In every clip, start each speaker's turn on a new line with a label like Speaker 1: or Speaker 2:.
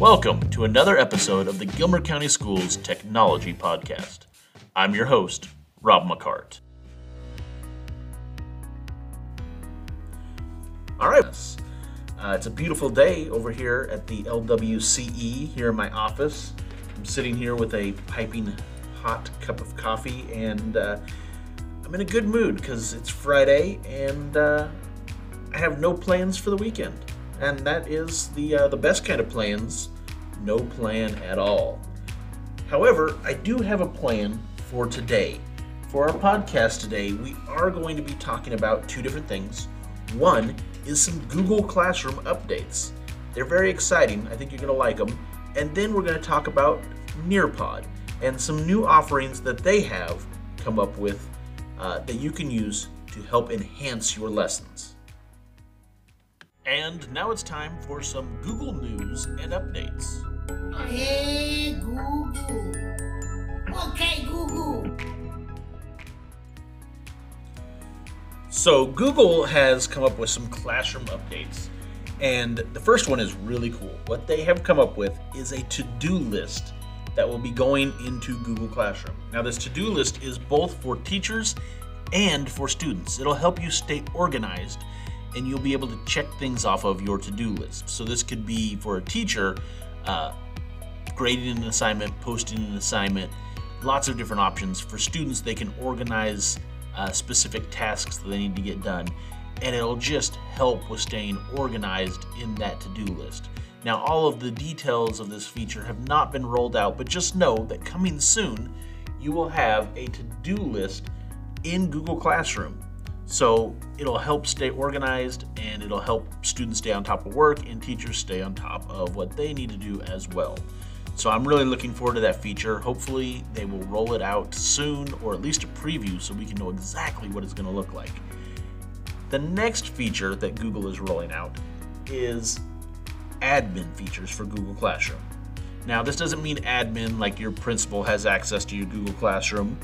Speaker 1: Welcome to another episode of the Gilmer County Schools Technology Podcast. I'm your host, Rob McCart. All right. Uh, it's a beautiful day over here at the LWCE here in my office. I'm sitting here with a piping hot cup of coffee and uh, I'm in a good mood because it's Friday and uh, I have no plans for the weekend. And that is the, uh, the best kind of plans no plan at all. However, I do have a plan for today. For our podcast today, we are going to be talking about two different things. One is some Google Classroom updates. They're very exciting. I think you're going to like them. And then we're going to talk about Nearpod and some new offerings that they have come up with uh, that you can use to help enhance your lessons. And now it's time for some Google news and updates.
Speaker 2: Hey Google. Okay, Google.
Speaker 1: So, Google has come up with some classroom updates. And the first one is really cool. What they have come up with is a to do list that will be going into Google Classroom. Now, this to do list is both for teachers and for students. It'll help you stay organized and you'll be able to check things off of your to do list. So, this could be for a teacher uh, grading an assignment, posting an assignment, lots of different options. For students, they can organize uh, specific tasks that they need to get done, and it'll just help with staying organized in that to do list. Now, all of the details of this feature have not been rolled out, but just know that coming soon, you will have a to do list in Google Classroom. So it'll help stay organized and it'll help students stay on top of work and teachers stay on top of what they need to do as well. So I'm really looking forward to that feature. Hopefully, they will roll it out soon or at least a preview so we can know exactly what it's going to look like. The next feature that Google is rolling out is admin features for Google Classroom. Now, this doesn't mean admin like your principal has access to your Google Classroom.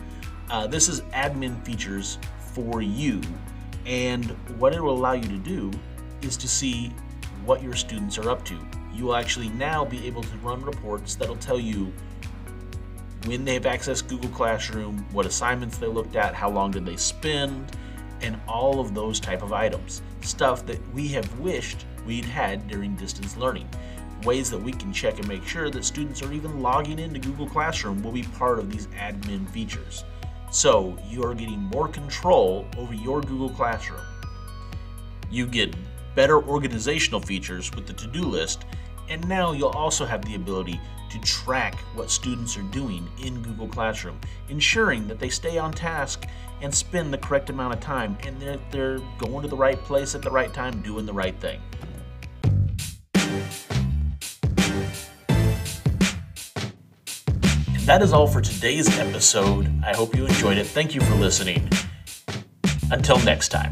Speaker 1: Uh, this is admin features for you, and what it will allow you to do is to see what your students are up to you will actually now be able to run reports that'll tell you when they've accessed Google Classroom, what assignments they looked at, how long did they spend, and all of those type of items. Stuff that we have wished we'd had during distance learning. Ways that we can check and make sure that students are even logging into Google Classroom will be part of these admin features. So you are getting more control over your Google Classroom. You get better organizational features with the to-do list and now you'll also have the ability to track what students are doing in Google Classroom, ensuring that they stay on task and spend the correct amount of time and they're, they're going to the right place at the right time, doing the right thing. That is all for today's episode. I hope you enjoyed it. Thank you for listening. Until next time.